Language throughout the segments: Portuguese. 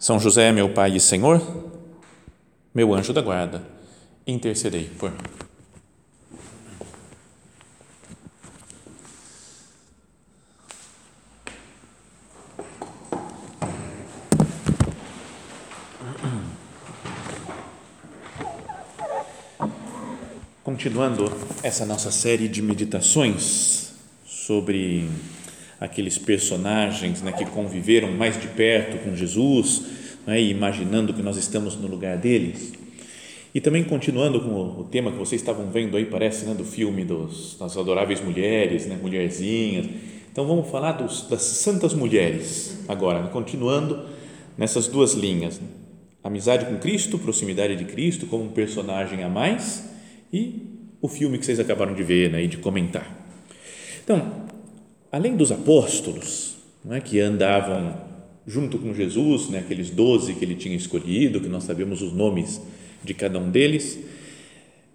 são José, meu Pai e Senhor, meu anjo da guarda, intercedei por mim. Continuando essa nossa série de meditações sobre aqueles personagens né, que conviveram mais de perto com Jesus, né, imaginando que nós estamos no lugar deles. E também continuando com o, tema que vocês estavam vendo aí, parece, né, do filme dos, das adoráveis mulheres, né, mulherzinhas. Então vamos falar dos, das santas mulheres agora, né, continuando nessas duas linhas. Né, amizade com Cristo, proximidade de Cristo como um personagem a mais e o filme que vocês acabaram de ver né, e de comentar. Então, além dos apóstolos, não é, que andavam junto com Jesus, né, aqueles doze que ele tinha escolhido, que nós sabemos os nomes de cada um deles,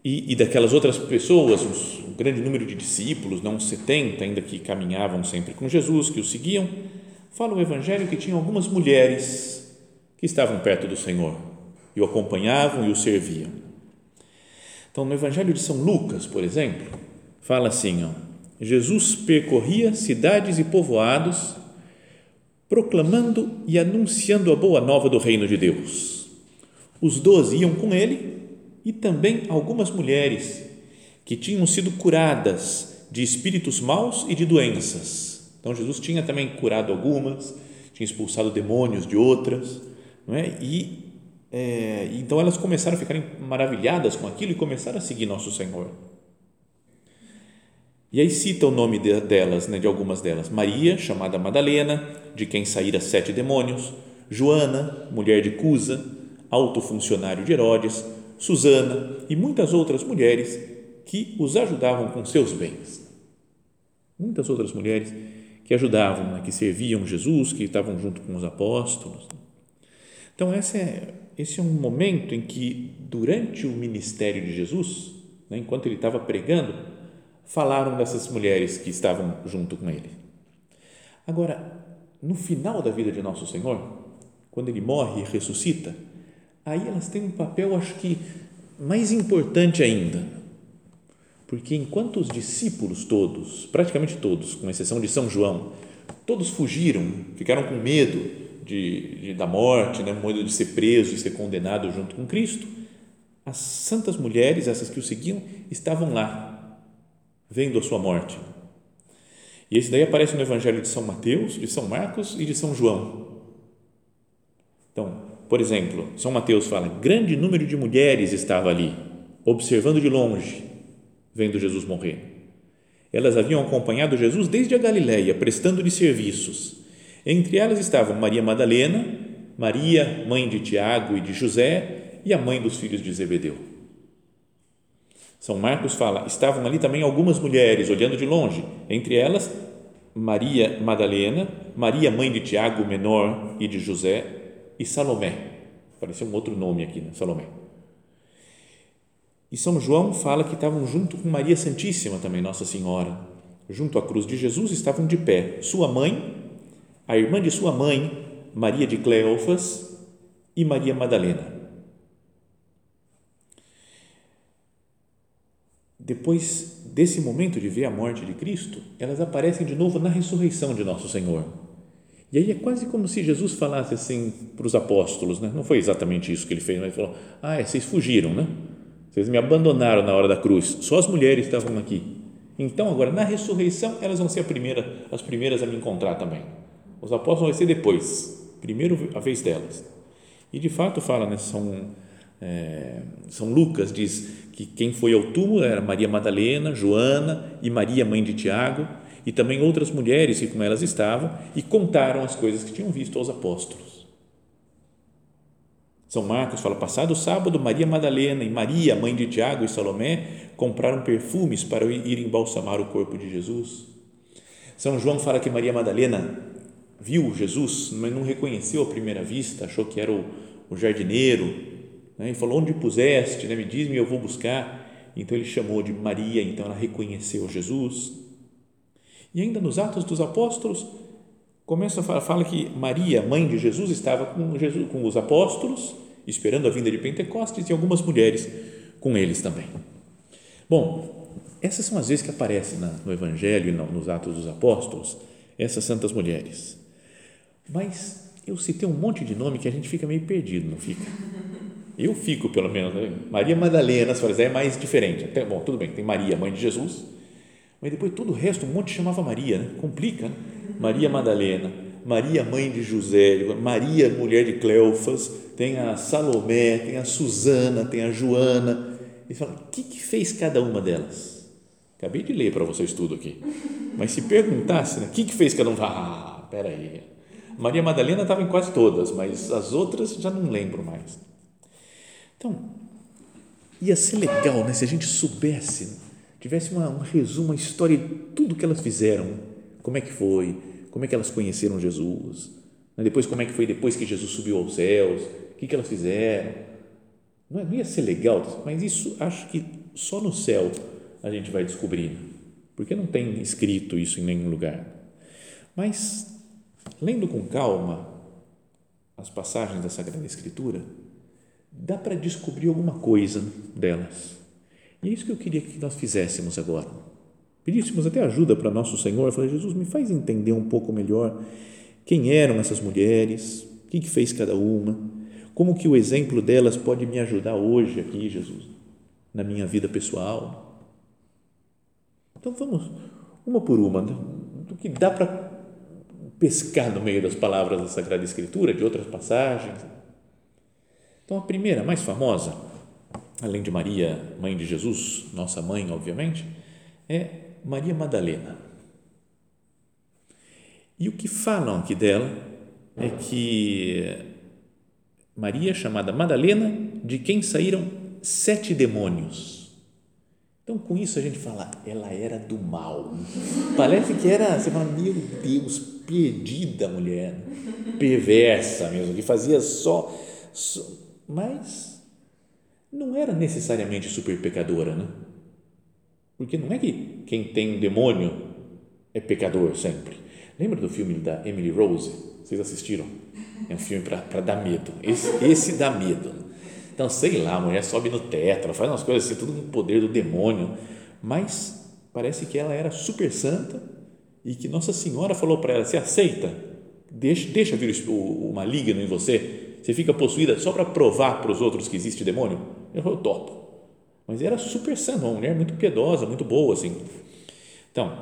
e, e daquelas outras pessoas, um grande número de discípulos, não 70 ainda que caminhavam sempre com Jesus, que o seguiam, fala o Evangelho que tinha algumas mulheres que estavam perto do Senhor e o acompanhavam e o serviam. Então, no Evangelho de São Lucas, por exemplo, fala assim, ó, Jesus percorria cidades e povoados, proclamando e anunciando a boa nova do reino de Deus. Os doze iam com ele e também algumas mulheres que tinham sido curadas de espíritos maus e de doenças. Então Jesus tinha também curado algumas, tinha expulsado demônios de outras, não é? E é, então elas começaram a ficar maravilhadas com aquilo e começaram a seguir nosso Senhor. E aí cita o nome de, delas, né, de algumas delas: Maria, chamada Madalena, de quem saíra sete demônios, Joana, mulher de Cusa, alto funcionário de Herodes, Susana e muitas outras mulheres que os ajudavam com seus bens. Muitas outras mulheres que ajudavam, né, que serviam Jesus, que estavam junto com os apóstolos. Então, esse é, esse é um momento em que, durante o ministério de Jesus, né, enquanto ele estava pregando, falaram dessas mulheres que estavam junto com ele. Agora, no final da vida de Nosso Senhor, quando ele morre e ressuscita, aí elas têm um papel, acho que mais importante ainda. Porque enquanto os discípulos todos, praticamente todos, com exceção de São João, todos fugiram, ficaram com medo de, de, da morte, né, medo de ser preso e ser condenado junto com Cristo, as santas mulheres, essas que o seguiam, estavam lá, vendo a sua morte. E esse daí aparece no Evangelho de São Mateus, de São Marcos e de São João. Então, por exemplo, São Mateus fala: grande número de mulheres estava ali, observando de longe, vendo Jesus morrer. Elas haviam acompanhado Jesus desde a Galiléia, prestando-lhe serviços. Entre elas estavam Maria Madalena, Maria, mãe de Tiago e de José, e a mãe dos filhos de Zebedeu. São Marcos fala: estavam ali também algumas mulheres olhando de longe, entre elas Maria Madalena, Maria mãe de Tiago menor e de José e Salomé. Apareceu um outro nome aqui, né? Salomé. E São João fala que estavam junto com Maria Santíssima também, Nossa Senhora. Junto à cruz de Jesus estavam de pé sua mãe, a irmã de sua mãe, Maria de Cleofas e Maria Madalena. Depois desse momento de ver a morte de Cristo, elas aparecem de novo na ressurreição de nosso Senhor. E aí é quase como se Jesus falasse assim para os apóstolos, né? não foi exatamente isso que ele fez, mas ele falou: Ah, é, vocês fugiram, né? Vocês me abandonaram na hora da cruz, só as mulheres estavam aqui. Então, agora, na ressurreição, elas vão ser primeira, as primeiras a me encontrar também. Os apóstolos vão ser depois, primeiro a vez delas. E de fato fala, né? São, é, São Lucas diz que quem foi ao túmulo era Maria Madalena, Joana e Maria, mãe de Tiago, e também outras mulheres que com elas estavam e contaram as coisas que tinham visto aos apóstolos. São Marcos fala: passado sábado, Maria Madalena e Maria, mãe de Tiago e Salomé, compraram perfumes para ir embalsamar o corpo de Jesus. São João fala que Maria Madalena viu Jesus, mas não reconheceu à primeira vista, achou que era o, o jardineiro, né? e falou: Onde puseste? Né? Me diz-me, eu vou buscar. Então ele chamou de Maria, então ela reconheceu Jesus. E ainda nos Atos dos Apóstolos, começa a falar, fala que Maria, mãe de Jesus, estava com, Jesus, com os apóstolos, esperando a vinda de Pentecostes, e algumas mulheres com eles também. Bom, essas são as vezes que aparecem no Evangelho e nos Atos dos Apóstolos, essas santas mulheres. Mas eu citei um monte de nome que a gente fica meio perdido, não fica? Eu fico, pelo menos. Né? Maria Madalena, se é mais diferente. Até, bom, tudo bem, tem Maria, mãe de Jesus, mas depois todo o resto, um monte chamava Maria, né? complica. Né? Maria Madalena, Maria, mãe de José, Maria, mulher de Cleofas, tem a Salomé, tem a Susana, tem a Joana. Ele fala, o que, que fez cada uma delas? Acabei de ler para vocês tudo aqui. Mas se perguntasse, né, o que, que fez cada um? Ah, peraí. Maria Madalena estava em quase todas, mas as outras já não lembro mais. Então, ia ser legal né, se a gente soubesse, tivesse uma, um resumo, uma história de tudo que elas fizeram, como é que foi, como é que elas conheceram Jesus, né, depois como é que foi depois que Jesus subiu aos céus, o que, que elas fizeram. Não, é, não ia ser legal, mas isso acho que só no céu a gente vai descobrir, porque não tem escrito isso em nenhum lugar. Mas, lendo com calma as passagens da Sagrada Escritura, dá para descobrir alguma coisa delas. E é isso que eu queria que nós fizéssemos agora. Pedíssemos até ajuda para nosso Senhor. Falei, Jesus, me faz entender um pouco melhor quem eram essas mulheres, o que, que fez cada uma, como que o exemplo delas pode me ajudar hoje aqui, Jesus, na minha vida pessoal. Então vamos, uma por uma, né? do que dá para pescar no meio das palavras da Sagrada Escritura, de outras passagens então, a primeira, mais famosa, além de Maria, mãe de Jesus, nossa mãe, obviamente, é Maria Madalena. E o que falam aqui dela é que Maria, chamada Madalena, de quem saíram sete demônios. Então, com isso a gente fala, ela era do mal. Parece que era, você fala, meu Deus, perdida mulher, perversa mesmo, que fazia só, só mas não era necessariamente super pecadora, né? Porque não é que quem tem um demônio é pecador sempre. Lembra do filme da Emily Rose? Vocês assistiram? É um filme para dar medo. Esse, esse dá medo. Então, sei lá, a mulher sobe no teto, ela faz umas coisas assim, tudo no poder do demônio. Mas parece que ela era super santa e que Nossa Senhora falou para ela: você aceita? Deixa, deixa vir o, o maligno em você você fica possuída só para provar para os outros que existe demônio? Eu falei, topo. Mas era super santa, uma mulher muito piedosa, muito boa, assim. Então,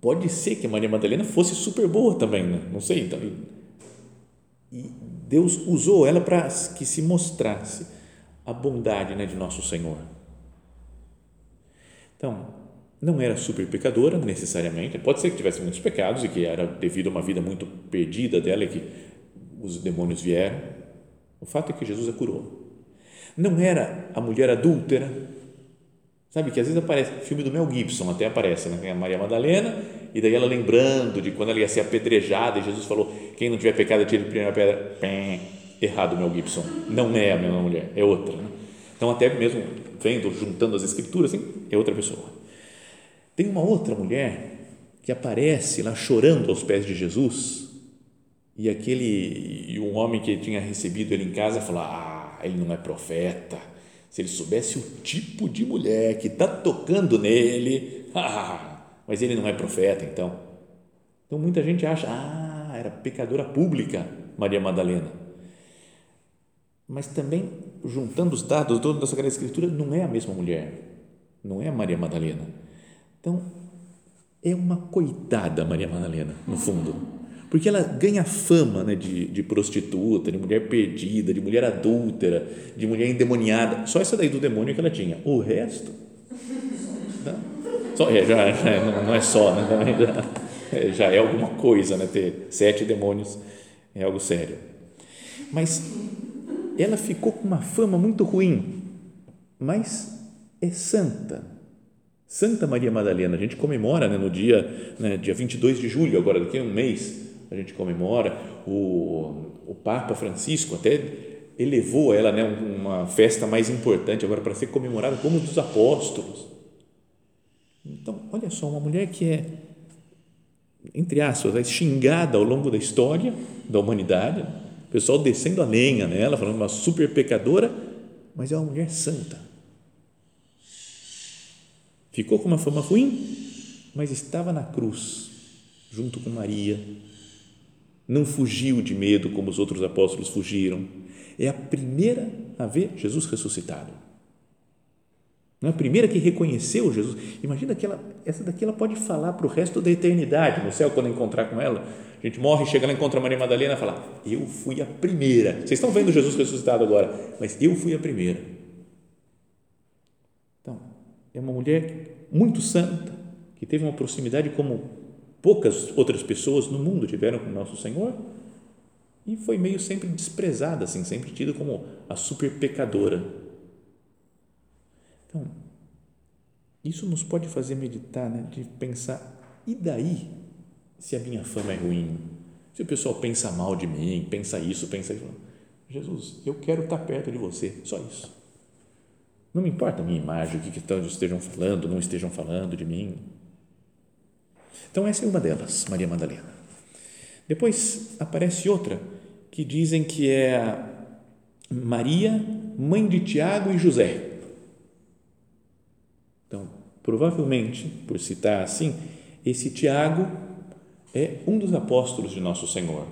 pode ser que Maria Madalena fosse super boa também, né? não sei. Então, e Deus usou ela para que se mostrasse a bondade né, de nosso Senhor. Então, não era super pecadora necessariamente, pode ser que tivesse muitos pecados e que era devido a uma vida muito perdida dela e que os demônios vieram. O fato é que Jesus a curou. Não era a mulher adúltera, sabe que às vezes aparece, filme do Mel Gibson até aparece, né? A Maria Madalena e daí ela lembrando de quando ela ia ser apedrejada e Jesus falou, quem não tiver pecado tire a primeira pedra. Pém, errado Mel Gibson, não é a mesma mulher, é outra. Né? Então até mesmo vendo, juntando as escrituras, assim, é outra pessoa. Tem uma outra mulher que aparece lá chorando aos pés de Jesus e aquele e um homem que tinha recebido ele em casa falou: "Ah, ele não é profeta. Se ele soubesse o tipo de mulher que está tocando nele, ah, mas ele não é profeta, então". Então muita gente acha: "Ah, era pecadora pública Maria Madalena". Mas também juntando os dados todos da Sagrada Escritura, não é a mesma mulher. Não é Maria Madalena. Então, é uma coitada Maria Madalena, no fundo porque ela ganha fama né, de, de prostituta, de mulher perdida, de mulher adúltera, de mulher endemoniada. Só essa daí do demônio que ela tinha. O resto. Não, só, é, já, já não, não, é só, né, já, é, já é alguma coisa, né, ter sete demônios é algo sério. Mas ela ficou com uma fama muito ruim, mas é santa. Santa Maria Madalena, a gente comemora né, no dia, né, dia 22 de julho, agora daqui a um mês, a gente comemora, o, o Papa Francisco até elevou ela, né, uma festa mais importante agora para ser comemorada como dos apóstolos. Então, olha só, uma mulher que é, entre aspas, é xingada ao longo da história da humanidade, o pessoal descendo a lenha nela, falando uma super pecadora, mas é uma mulher santa. Ficou com uma fama ruim, mas estava na cruz, junto com Maria. Não fugiu de medo como os outros apóstolos fugiram. É a primeira a ver Jesus ressuscitado. Não é a primeira que reconheceu Jesus. Imagina que ela, essa daqui ela pode falar para o resto da eternidade no céu, quando encontrar com ela. A gente morre, chega lá, encontra Maria Madalena e fala: Eu fui a primeira. Vocês estão vendo Jesus ressuscitado agora, mas eu fui a primeira. Então, é uma mulher muito santa, que teve uma proximidade como poucas outras pessoas no mundo tiveram com Nosso Senhor e foi meio sempre desprezada, assim, sempre tida como a super pecadora. Então, isso nos pode fazer meditar, né, de pensar, e daí se a minha fama é ruim? Se o pessoal pensa mal de mim, pensa isso, pensa isso. Jesus, eu quero estar perto de você, só isso. Não me importa a minha imagem, o que, que estejam falando, não estejam falando de mim. Então, essa é uma delas, Maria Madalena. Depois aparece outra que dizem que é Maria, mãe de Tiago e José. Então, provavelmente, por citar assim, esse Tiago é um dos apóstolos de Nosso Senhor.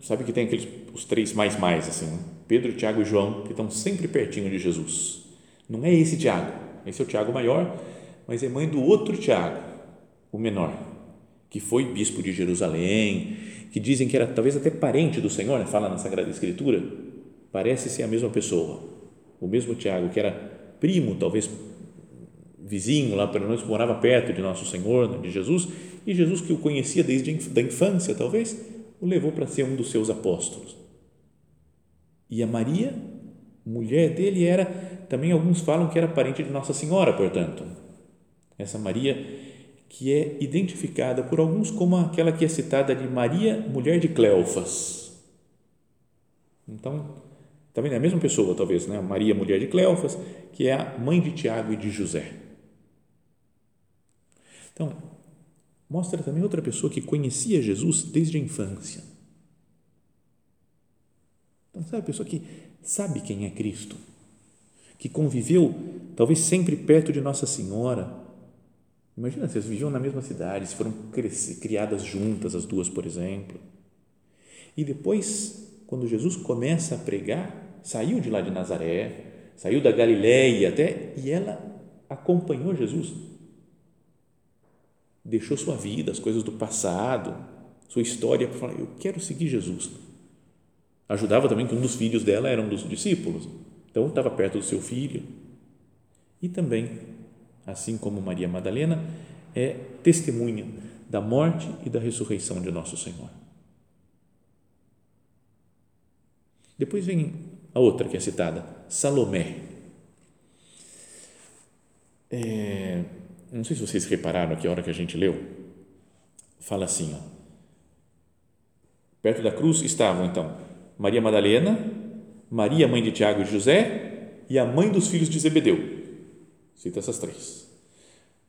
Sabe que tem aqueles os três mais mais assim, né? Pedro, Tiago e João, que estão sempre pertinho de Jesus. Não é esse Tiago, esse é o Tiago maior, mas é mãe do outro Tiago, o menor, que foi bispo de Jerusalém, que dizem que era talvez até parente do Senhor, né? fala na Sagrada Escritura, parece ser a mesma pessoa, o mesmo Tiago, que era primo, talvez vizinho lá, pelo menos morava perto de Nosso Senhor, de Jesus, e Jesus que o conhecia desde a infância, talvez, o levou para ser um dos seus apóstolos. E a Maria, mulher dele, era, também alguns falam que era parente de Nossa Senhora, portanto. Essa Maria que é identificada por alguns como aquela que é citada de Maria, mulher de Cleofas. Então, também é a mesma pessoa, talvez, né? Maria, mulher de Cleofas, que é a mãe de Tiago e de José. Então, mostra também outra pessoa que conhecia Jesus desde a infância então, sabe, a pessoa que sabe quem é Cristo, que conviveu talvez sempre perto de Nossa Senhora. Imagina, vocês viviam na mesma cidade, se foram criadas juntas, as duas, por exemplo. E depois, quando Jesus começa a pregar, saiu de lá de Nazaré, saiu da Galiléia até, e ela acompanhou Jesus. Deixou sua vida, as coisas do passado, sua história, para falar: Eu quero seguir Jesus Ajudava também que um dos filhos dela era um dos discípulos, então estava perto do seu filho. E também, assim como Maria Madalena, é testemunha da morte e da ressurreição de nosso Senhor. Depois vem a outra que é citada, Salomé. É, não sei se vocês repararam aqui a hora que a gente leu, fala assim, ó, perto da cruz estavam então Maria Madalena, Maria, mãe de Tiago e José, e a mãe dos filhos de Zebedeu. Cita essas três.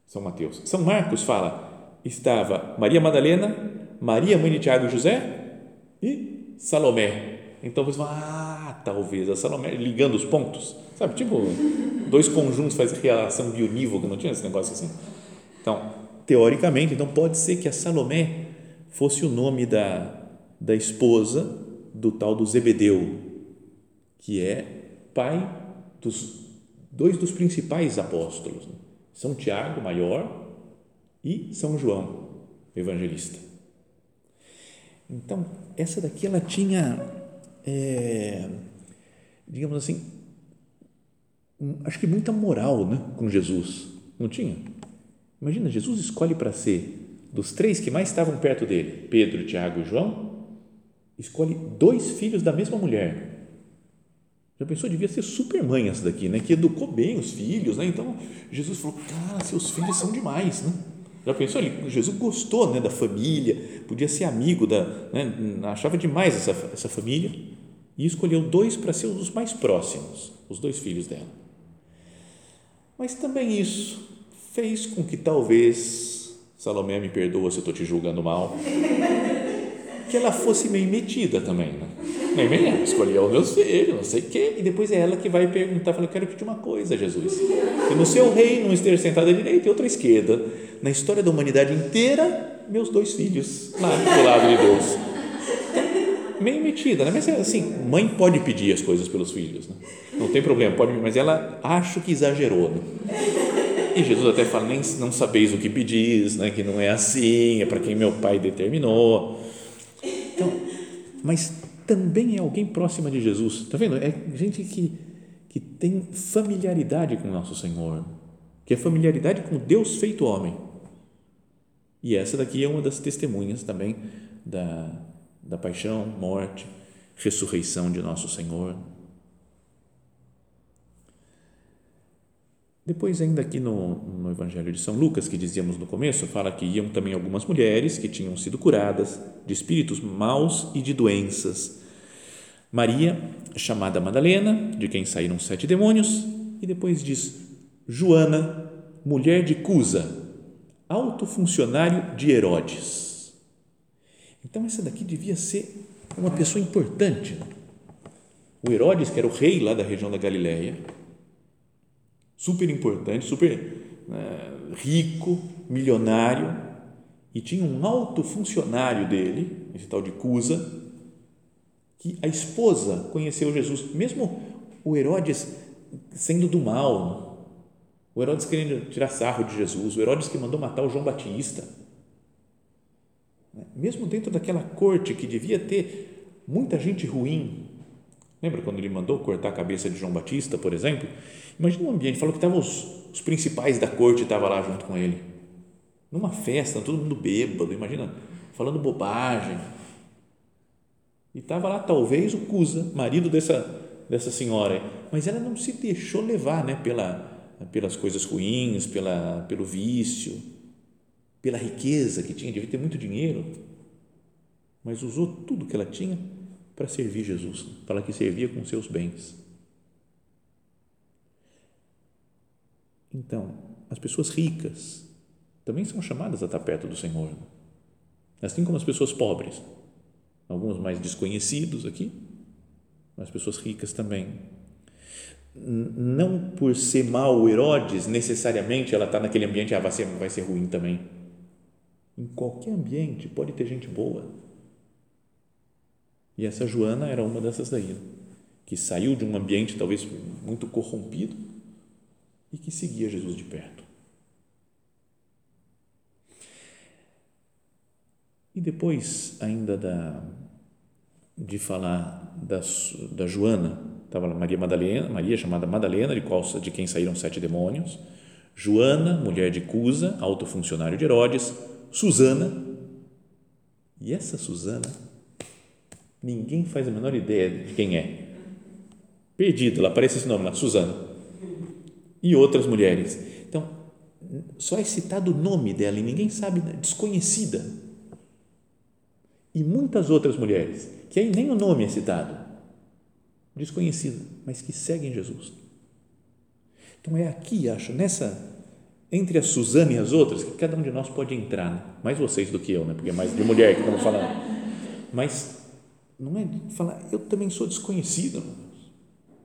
São Mateus. São Marcos fala: estava Maria Madalena, Maria, mãe de Tiago e José, e Salomé. Então você fala, ah, talvez a Salomé, ligando os pontos, sabe? Tipo, dois conjuntos fazem relação bionívoca, não tinha esse negócio assim? Então, teoricamente, então pode ser que a Salomé fosse o nome da, da esposa do tal do Zebedeu, que é pai dos dois dos principais apóstolos, né? São Tiago, maior, e São João, evangelista. Então, essa daqui ela tinha, é, digamos assim, acho que muita moral né, com Jesus, não tinha? Imagina, Jesus escolhe para ser dos três que mais estavam perto dele, Pedro, Tiago e João, escolhe dois filhos da mesma mulher. Já pensou? Devia ser super mãe essa daqui, né? Que educou bem os filhos, né? Então, Jesus falou, cara, seus filhos são demais, né? Já pensou? Ele, Jesus gostou né, da família, podia ser amigo da, né, achava demais essa, essa família e escolheu dois para ser os mais próximos, os dois filhos dela. Mas também isso fez com que talvez, Salomé me perdoa se eu estou te julgando mal, que ela fosse meio metida também, né? Nem meio, escolheu os meus filhos, não sei o quê, e depois é ela que vai perguntar, fala, eu quero pedir uma coisa, Jesus, que no seu reino esteja sentado à direita e outro à esquerda, na história da humanidade inteira, meus dois filhos, lá do lado de Deus. Então, meio metida, né? mas assim, mãe pode pedir as coisas pelos filhos, né? não tem problema, pode, mas ela acho que exagerou, né? E Jesus até fala, nem não sabeis o que pedis, né? que não é assim, é para quem meu pai determinou. Então, mas também é alguém próxima de Jesus, está vendo? É gente que, que tem familiaridade com nosso Senhor, que é familiaridade com Deus feito homem. E essa daqui é uma das testemunhas também da, da paixão, morte, ressurreição de nosso Senhor. Depois, ainda aqui no, no Evangelho de São Lucas, que dizíamos no começo, fala que iam também algumas mulheres que tinham sido curadas de espíritos maus e de doenças. Maria, chamada Madalena, de quem saíram sete demônios, e depois diz Joana, mulher de Cusa, alto funcionário de Herodes. Então, essa daqui devia ser uma pessoa importante. Né? O Herodes, que era o rei lá da região da Galileia, super importante, super né, rico, milionário, e tinha um alto funcionário dele, esse tal de Cusa, que a esposa conheceu Jesus, mesmo o Herodes sendo do mal, o Herodes querendo tirar sarro de Jesus, o Herodes que mandou matar o João Batista, né, mesmo dentro daquela corte que devia ter muita gente ruim, Lembra quando ele mandou cortar a cabeça de João Batista, por exemplo? Imagina um ambiente, falou que estavam os, os principais da corte estavam lá junto com ele. Numa festa, todo mundo bêbado, imagina, falando bobagem. E estava lá talvez o Cusa, marido dessa, dessa senhora, mas ela não se deixou levar né, pela, pelas coisas ruins, pela, pelo vício, pela riqueza que tinha, devia ter muito dinheiro, mas usou tudo que ela tinha para servir Jesus, para que servia com seus bens. Então, as pessoas ricas também são chamadas a estar perto do Senhor, assim como as pessoas pobres, alguns mais desconhecidos aqui, mas pessoas ricas também. Não por ser mal Herodes, necessariamente ela está naquele ambiente, ah, vai ser, vai ser ruim também. Em qualquer ambiente pode ter gente boa e essa Joana era uma dessas daí, né? que saiu de um ambiente talvez muito corrompido e que seguia Jesus de perto. E depois ainda da, de falar da, da Joana, estava Maria Madalena, Maria chamada Madalena, de, qual, de quem saíram sete demônios, Joana, mulher de Cusa, alto funcionário de Herodes, Susana, e essa Susana Ninguém faz a menor ideia de quem é. Perdido, lá aparece esse nome lá, Suzana. E outras mulheres. Então, só é citado o nome dela e ninguém sabe, né? desconhecida. E muitas outras mulheres, que aí nem o nome é citado, desconhecida, mas que seguem Jesus. Então é aqui, acho, nessa entre a Suzana e as outras, que cada um de nós pode entrar, né? mais vocês do que eu, né? porque é mais de mulher que estamos falando. Mas não é falar, eu também sou desconhecido.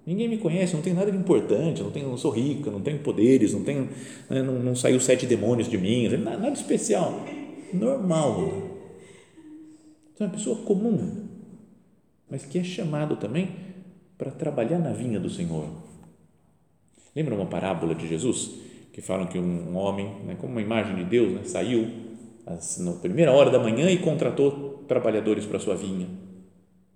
Ninguém me conhece, não tenho nada de importante, não, tenho, não sou rica, não tenho poderes, não tenho, né, não, não saiu sete demônios de mim, nada, nada especial, normal. Então, é uma pessoa comum, mas que é chamado também para trabalhar na vinha do Senhor. Lembra uma parábola de Jesus que falam que um homem, né, como uma imagem de Deus, né, saiu na primeira hora da manhã e contratou trabalhadores para sua vinha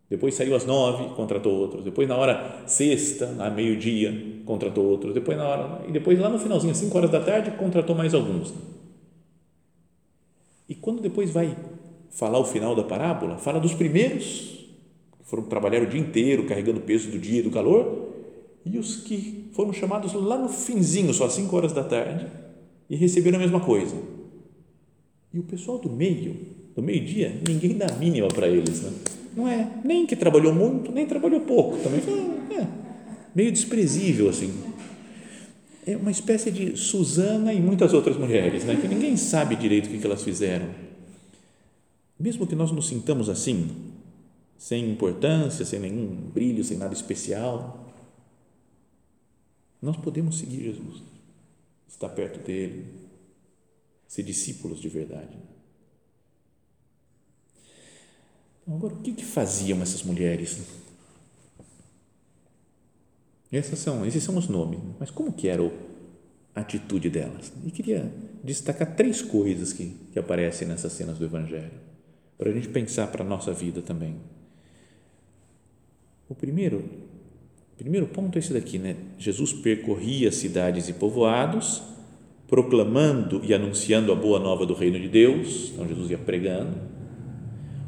depois saiu às nove, contratou outros. Depois, na hora sexta, a meio-dia, contratou outros. Depois, na hora. E depois, lá no finalzinho, às cinco horas da tarde, contratou mais alguns. E quando depois vai falar o final da parábola, fala dos primeiros foram trabalhar o dia inteiro carregando o peso do dia e do calor, e os que foram chamados lá no finzinho, só às 5 horas da tarde, e receberam a mesma coisa. E o pessoal do meio, do meio-dia, ninguém dá mínima para eles, né? Não é nem que trabalhou muito, nem trabalhou pouco, também é, meio desprezível assim. É uma espécie de Susana e muitas outras mulheres, né? que ninguém sabe direito o que elas fizeram. Mesmo que nós nos sintamos assim, sem importância, sem nenhum brilho, sem nada especial, nós podemos seguir Jesus, estar perto dele, ser discípulos de verdade. Agora, o que, que faziam essas mulheres? Essas são, esses são os nomes, mas como que era a atitude delas? E queria destacar três coisas que, que aparecem nessas cenas do Evangelho, para a gente pensar para a nossa vida também. O primeiro, primeiro ponto é esse daqui, né? Jesus percorria cidades e povoados, proclamando e anunciando a boa nova do reino de Deus. Então Jesus ia pregando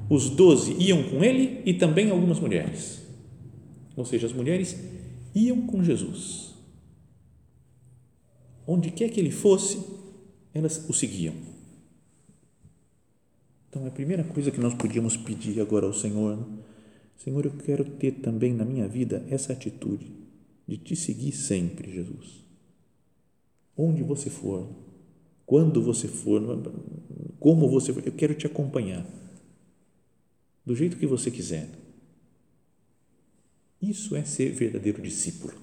os doze iam com ele e também algumas mulheres. Ou seja, as mulheres iam com Jesus. Onde quer que ele fosse, elas o seguiam. Então, a primeira coisa que nós podíamos pedir agora ao Senhor, Senhor, eu quero ter também na minha vida essa atitude de te seguir sempre, Jesus. Onde você for, quando você for, como você for, eu quero te acompanhar do jeito que você quiser. Isso é ser verdadeiro discípulo.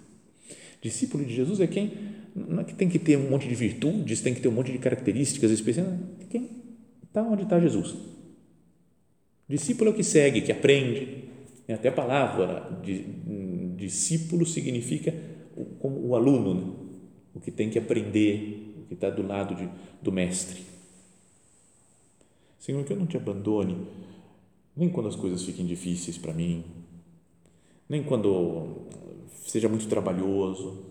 Discípulo de Jesus é quem não é que tem que ter um monte de virtudes, tem que ter um monte de características especiais, é quem está onde está Jesus. Discípulo é o que segue, que aprende. Até a palavra de, discípulo significa como o aluno, né? o que tem que aprender, o que está do lado de, do mestre. Senhor, que eu não te abandone nem quando as coisas fiquem difíceis para mim, nem quando seja muito trabalhoso,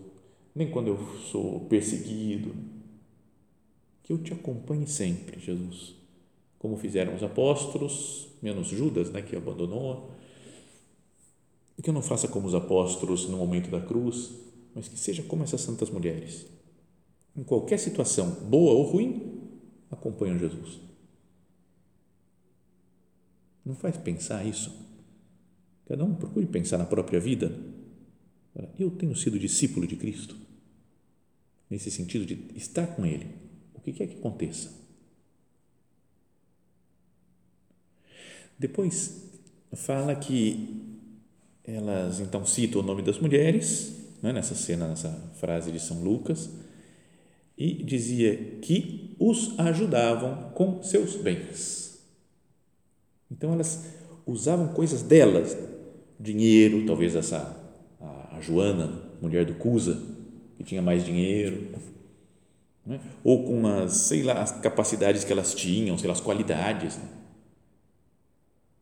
nem quando eu sou perseguido. Que eu te acompanhe sempre, Jesus. Como fizeram os apóstolos, menos Judas, né, que abandonou. E que eu não faça como os apóstolos no momento da cruz, mas que seja como essas santas mulheres. Em qualquer situação, boa ou ruim, acompanham Jesus. Não faz pensar isso? Cada um procure pensar na própria vida. Eu tenho sido discípulo de Cristo, nesse sentido de estar com Ele, o que quer que aconteça. Depois fala que elas então citam o nome das mulheres, né, nessa cena, nessa frase de São Lucas, e dizia que os ajudavam com seus bens. Então elas usavam coisas delas, dinheiro, talvez essa a, a Joana, mulher do Cusa, que tinha mais dinheiro, né? ou com as, sei lá, as capacidades que elas tinham, sei lá, as qualidades. Né?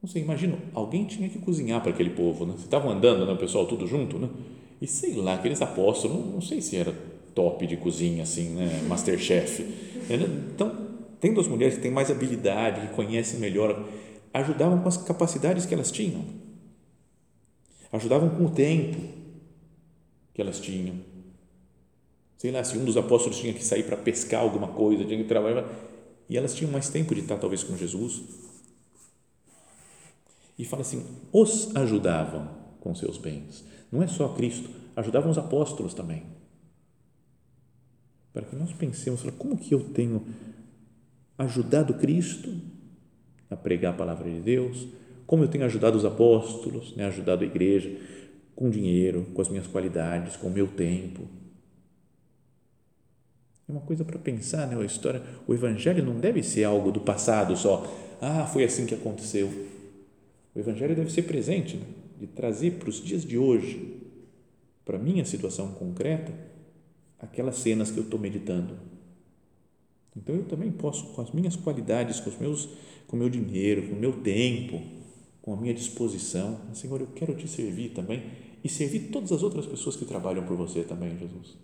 Não sei, imagino, alguém tinha que cozinhar para aquele povo, né? Você estavam andando, né, o pessoal tudo junto, né? E sei lá, aqueles apóstolos, não, não sei se era top de cozinha assim, né, Masterchef. Então, tem duas mulheres que têm mais habilidade, que conhecem melhor ajudavam com as capacidades que elas tinham, ajudavam com o tempo que elas tinham. Sei lá, se um dos apóstolos tinha que sair para pescar alguma coisa, tinha que trabalhar, e elas tinham mais tempo de estar talvez com Jesus. E fala assim: os ajudavam com seus bens. Não é só Cristo, ajudavam os apóstolos também. Para que nós pensemos, como que eu tenho ajudado Cristo a pregar a palavra de Deus, como eu tenho ajudado os apóstolos, né, ajudado a igreja com dinheiro, com as minhas qualidades, com o meu tempo. É uma coisa para pensar, né? A história, o evangelho não deve ser algo do passado só. Ah, foi assim que aconteceu. O evangelho deve ser presente, né? de trazer para os dias de hoje, para minha situação concreta, aquelas cenas que eu estou meditando então eu também posso, com as minhas qualidades, com os meus, com o meu dinheiro, com o meu tempo, com a minha disposição, Senhor, eu quero te servir também e servir todas as outras pessoas que trabalham por você também, Jesus.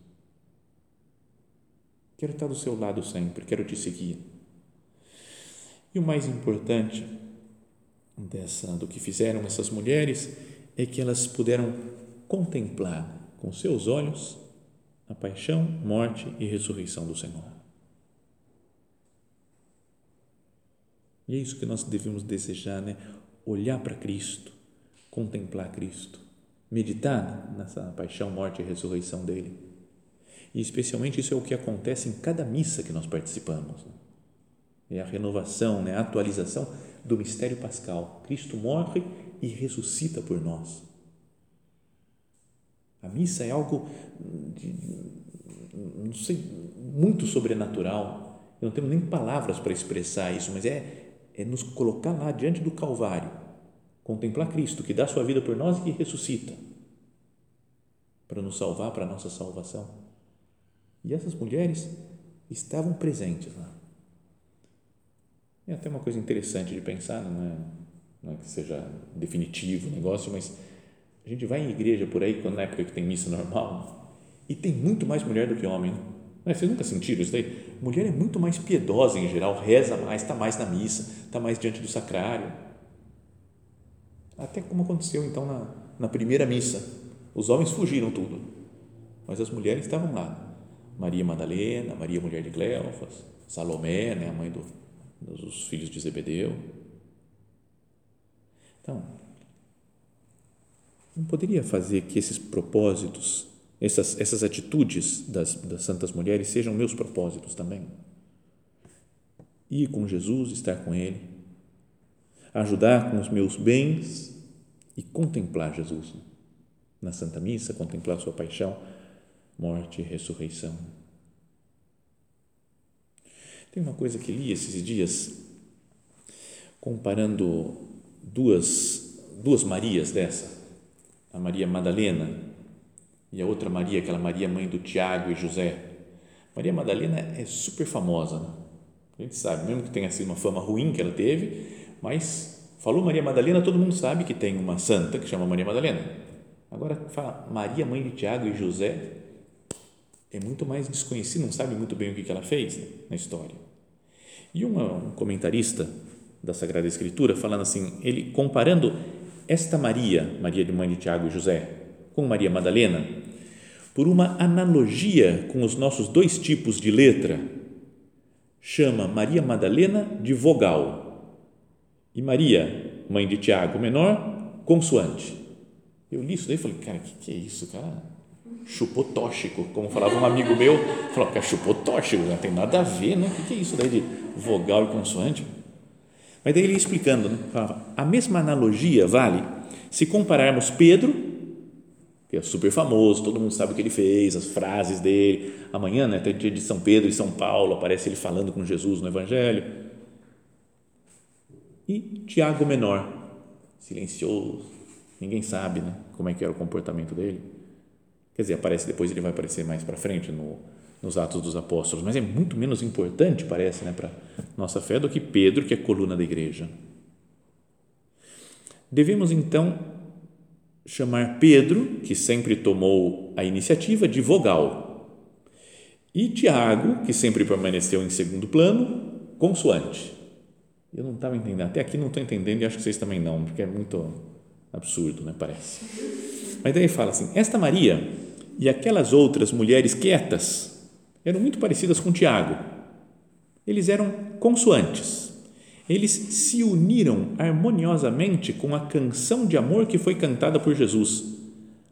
Quero estar do seu lado sempre, quero te seguir. E o mais importante dessa do que fizeram essas mulheres é que elas puderam contemplar com seus olhos a paixão, morte e ressurreição do Senhor. E é isso que nós devemos desejar, né? Olhar para Cristo, contemplar Cristo, meditar nessa paixão, morte e ressurreição dele. E especialmente isso é o que acontece em cada missa que nós participamos. Né? É a renovação, né? a atualização do mistério pascal. Cristo morre e ressuscita por nós. A missa é algo de, não sei, muito sobrenatural. Eu não tenho nem palavras para expressar isso, mas é, é nos colocar lá diante do Calvário, contemplar Cristo que dá sua vida por nós e que ressuscita para nos salvar, para a nossa salvação. E essas mulheres estavam presentes lá. É até uma coisa interessante de pensar, não é, não é que seja definitivo o negócio, mas a gente vai em igreja por aí, quando na época que tem missa normal, e tem muito mais mulher do que homem. Não é? Vocês nunca sentiram isso daí? Mulher é muito mais piedosa em geral, reza mais, está mais na missa, está mais diante do sacrário. Até como aconteceu então na, na primeira missa. Os homens fugiram tudo, mas as mulheres estavam lá. Maria Madalena, Maria mulher de Cleofas, Salomé, né, a mãe do, dos filhos de Zebedeu. Então, não poderia fazer que esses propósitos, essas, essas atitudes das, das santas mulheres sejam meus propósitos também? Ir com Jesus, estar com Ele, ajudar com os meus bens e contemplar Jesus na Santa Missa, contemplar Sua paixão, morte e ressurreição. Tem uma coisa que li esses dias, comparando duas, duas Marias dessa, a Maria Madalena e a outra Maria, aquela Maria mãe do Tiago e José. Maria Madalena é super famosa, né? a gente sabe, mesmo que tenha sido uma fama ruim que ela teve, mas falou Maria Madalena, todo mundo sabe que tem uma santa que chama Maria Madalena. Agora, fala Maria mãe de Tiago e José, é muito mais desconhecido, não sabe muito bem o que ela fez né, na história. E um comentarista da Sagrada Escritura falando assim, ele comparando esta Maria, Maria de mãe de Tiago e José, com Maria Madalena, por uma analogia com os nossos dois tipos de letra, chama Maria Madalena de vogal e Maria, mãe de Tiago menor, consoante. Eu li isso daí e falei, cara, o que, que é isso, cara? Chupou tóxico, como falava um amigo meu, falou, cara, chupou tóxico, não tem nada a ver, né? O que, é isso daí de vogal e consoante? Mas daí ele explicando, né? A mesma analogia vale se compararmos Pedro, que é super famoso, todo mundo sabe o que ele fez, as frases dele. Amanhã, né, tem dia de São Pedro e São Paulo, aparece ele falando com Jesus no Evangelho. E Tiago menor, silencioso, ninguém sabe né, como é que era o comportamento dele. Quer dizer, aparece depois, ele vai aparecer mais para frente no, nos Atos dos Apóstolos, mas é muito menos importante, parece, né, para nossa fé do que Pedro, que é coluna da igreja. Devemos então chamar Pedro, que sempre tomou a iniciativa, de vogal, e Tiago, que sempre permaneceu em segundo plano, consoante. Eu não estava entendendo, até aqui não estou entendendo e acho que vocês também não, porque é muito absurdo, né? Parece. Mas daí fala assim: esta Maria e aquelas outras mulheres quietas eram muito parecidas com Tiago. Eles eram consoantes. Eles se uniram harmoniosamente com a canção de amor que foi cantada por Jesus,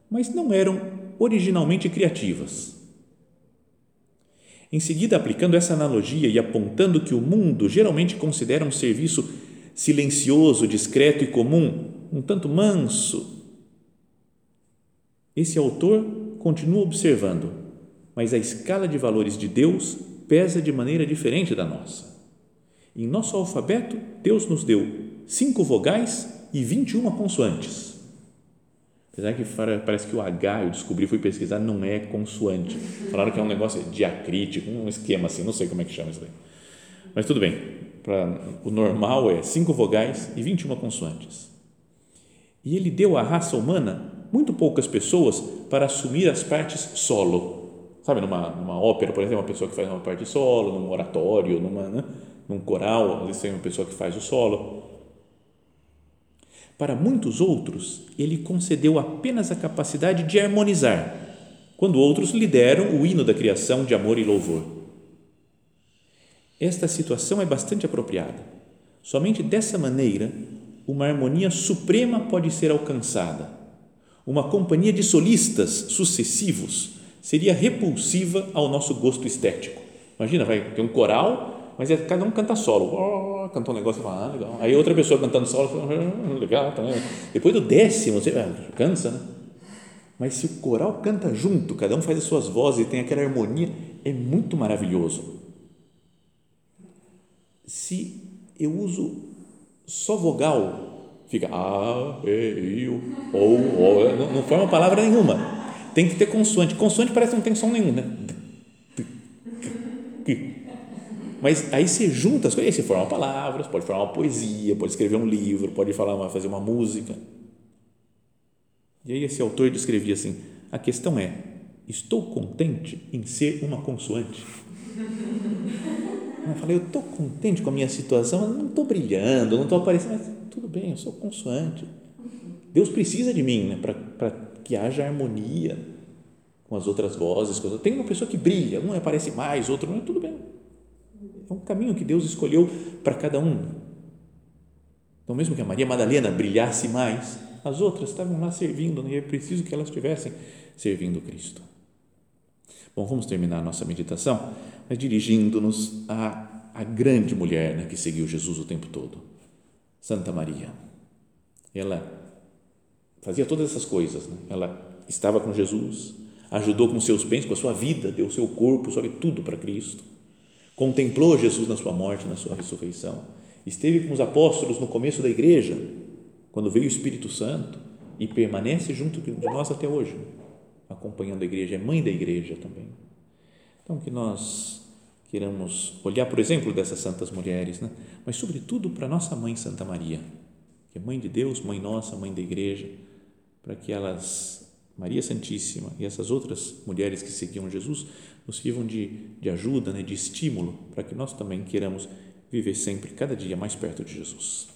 mas não eram originalmente criativas. Em seguida, aplicando essa analogia e apontando que o mundo geralmente considera um serviço silencioso, discreto e comum, um tanto manso, esse autor continua observando mas a escala de valores de Deus pesa de maneira diferente da nossa. Em nosso alfabeto, Deus nos deu cinco vogais e 21 consoantes. Apesar que parece que o H, eu descobri, fui pesquisar, não é consoante. Falaram que é um negócio diacrítico, um esquema assim, não sei como é que chama isso daí. Mas tudo bem, pra, o normal é cinco vogais e 21 consoantes. E ele deu à raça humana muito poucas pessoas para assumir as partes solo sabe, numa, numa ópera, por exemplo, uma pessoa que faz uma parte solo, num oratório, numa, né, num coral, às vezes tem uma pessoa que faz o solo. Para muitos outros, ele concedeu apenas a capacidade de harmonizar, quando outros lhe deram o hino da criação de amor e louvor. Esta situação é bastante apropriada. Somente dessa maneira, uma harmonia suprema pode ser alcançada. Uma companhia de solistas sucessivos seria repulsiva ao nosso gosto estético. Imagina, vai ter um coral, mas cada um canta solo. Oh, cantou um negócio, fala, ah, legal. Aí outra pessoa cantando solo, fala, ah, legal também. Depois do décimo, você ah, cansa, né? Mas se o coral canta junto, cada um faz as suas vozes e tem aquela harmonia, é muito maravilhoso. Se eu uso só vogal, fica a, e, o, ou, o, não, não forma palavra nenhuma tem que ter consoante. Consoante parece que não tem som nenhum, né? Mas aí você junta as coisas, aí você forma palavras, pode formar uma poesia, pode escrever um livro, pode falar, fazer uma música. E aí esse autor descrevia assim: a questão é, estou contente em ser uma consoante? Eu falei, eu estou contente com a minha situação, eu não estou brilhando, não estou aparecendo, mas tudo bem, eu sou consoante. Deus precisa de mim né, para que haja harmonia com as outras vozes. Tem uma pessoa que brilha, um aparece mais, outro não, tudo bem. É um caminho que Deus escolheu para cada um. Então, mesmo que a Maria Madalena brilhasse mais, as outras estavam lá servindo, né? e é preciso que elas estivessem servindo Cristo. Bom, vamos terminar a nossa meditação mas dirigindo-nos à, à grande mulher né, que seguiu Jesus o tempo todo, Santa Maria. Ela fazia todas essas coisas. Né? Ela estava com Jesus, ajudou com seus bens, com a sua vida, deu seu corpo, sabe, tudo para Cristo. Contemplou Jesus na sua morte, na sua ressurreição. Esteve com os apóstolos no começo da igreja, quando veio o Espírito Santo, e permanece junto de nós até hoje, acompanhando a igreja, é mãe da igreja também. Então, que nós queiramos olhar, por exemplo, dessas santas mulheres, né? mas, sobretudo, para nossa mãe Santa Maria, que é mãe de Deus, mãe nossa, mãe da igreja, para que elas, Maria Santíssima e essas outras mulheres que seguiam Jesus, nos sirvam de, de ajuda, né, de estímulo, para que nós também queiramos viver sempre, cada dia mais perto de Jesus.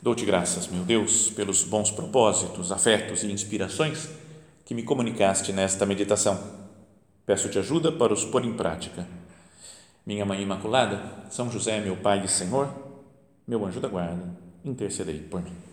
Dou-te graças, meu Deus, pelos bons propósitos, afetos e inspirações que me comunicaste nesta meditação. Peço-te ajuda para os pôr em prática minha Mãe Imaculada, São José, meu Pai e Senhor, meu anjo da guarda, intercedei por mim.